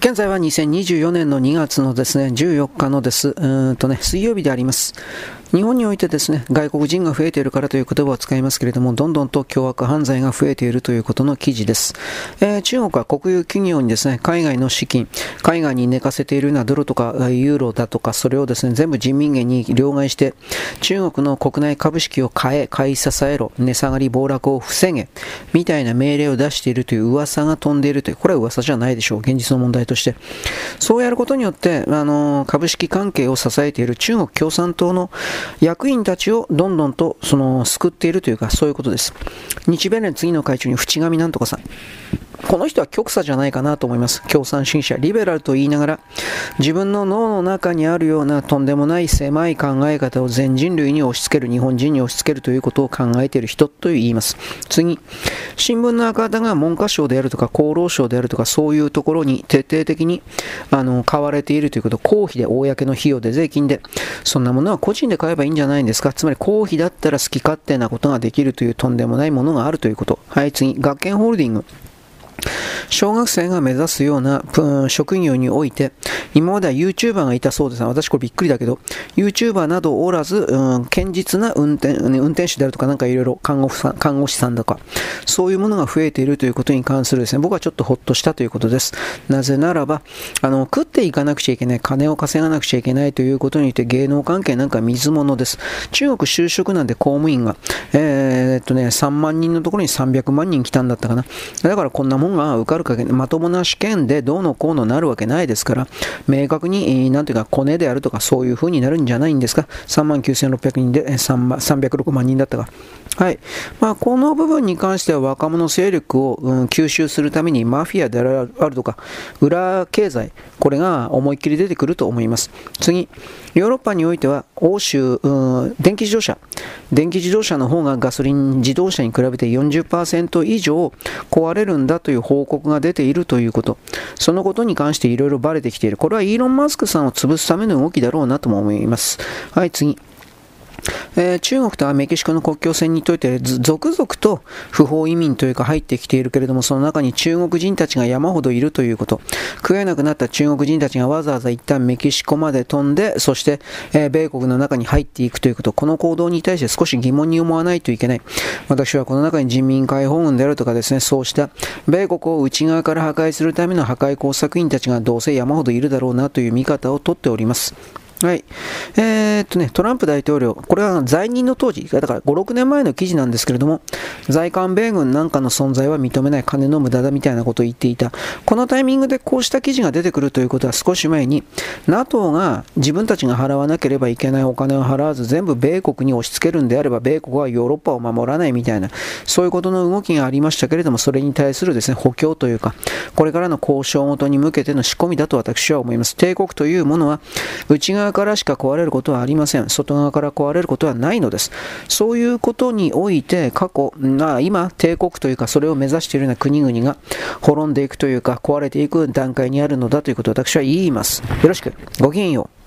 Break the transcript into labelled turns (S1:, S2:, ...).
S1: 現在は2024年の2月のですね、14日のです、うんとね、水曜日であります。日本においてですね、外国人が増えているからという言葉を使いますけれども、どんどんと凶悪犯罪が増えているということの記事です。えー、中国は国有企業にですね、海外の資金、海外に寝かせているようなドルとかユーロだとか、それをですね、全部人民元に両替して、中国の国内株式を買え、買い支えろ、値下がり暴落を防げ、みたいな命令を出しているという噂が飛んでいるという、これは噂じゃないでしょう、現実の問題として。そうやることによって、あの、株式関係を支えている中国共産党の役員たちをどんどんとその救っているというかそういうことです。日米連次の会長に淵上なんとかさん。この人は極左じゃないかなと思います。共産主義者、リベラルと言いながら、自分の脳の中にあるようなとんでもない狭い考え方を全人類に押し付ける、日本人に押し付けるということを考えている人と言います。次、新聞の赤旗が文科省であるとか厚労省であるとかそういうところに徹底的にあの買われているということ、公費で、公の費用で、税金で、そんなものは個人で買えばいいんじゃないんですか。つまり公費だったら好き勝手なことができるというとんでもないものがあるということ。はい、次、学研ホールディング。小学生が目指すような職業において、今までは YouTuber がいたそうですが、私これびっくりだけど、YouTuber などおらず、うん、堅実な運転、運転手であるとか、なんかいろいろ看護婦さん、看護師さんだとか、そういうものが増えているということに関するですね、僕はちょっとほっとしたということです。なぜならば、あの、食っていかなくちゃいけない、金を稼がなくちゃいけないということによって芸能関係なんか水物です。中国就職なんで公務員が、えー、っとね、3万人のところに300万人来たんだったかな。だからこんなもんが受かるかけ、まともな試験でどうのこうのなるわけないですから、明確に、なんていうか、コネであるとか、そういう風になるんじゃないんですか。3万9600人で、306万人だったか。はい。まあ、この部分に関しては若者勢力を、うん、吸収するためにマフィアであるとか、裏経済、これが思いっきり出てくると思います。次、ヨーロッパにおいては欧州、うん、電気自動車、電気自動車の方がガソリン自動車に比べて40%以上壊れるんだという報告が出ているということ、そのことに関していろいろバレてきている。これはイーロン・マスクさんを潰すための動きだろうなとも思います。はい、次。えー、中国とはメキシコの国境線にといて続々と不法移民というか入ってきているけれどもその中に中国人たちが山ほどいるということ。食えなくなった中国人たちがわざわざ一旦メキシコまで飛んでそして、えー、米国の中に入っていくということ。この行動に対して少し疑問に思わないといけない。私はこの中に人民解放軍であるとかですねそうした米国を内側から破壊するための破壊工作員たちがどうせ山ほどいるだろうなという見方をとっております。はい。えー、っとね、トランプ大統領、これは在任の当時、だから5、6年前の記事なんですけれども、在韓米軍なんかの存在は認めない金の無駄だみたいなことを言っていた。このタイミングでこうした記事が出てくるということは少し前に、NATO が自分たちが払わなければいけないお金を払わず全部米国に押し付けるんであれば、米国はヨーロッパを守らないみたいな、そういうことの動きがありましたけれども、それに対するですね、補強というか、これからの交渉ごとに向けての仕込みだと私は思います。帝国というものは、内側からしか壊れることはありません。外側から壊れることはないのです。そういうことにおいて過去、あ今、帝国というかそれを目指しているような国々が滅んでいくというか壊れていく段階にあるのだということを私は言います。よろしく。ごきげんよう。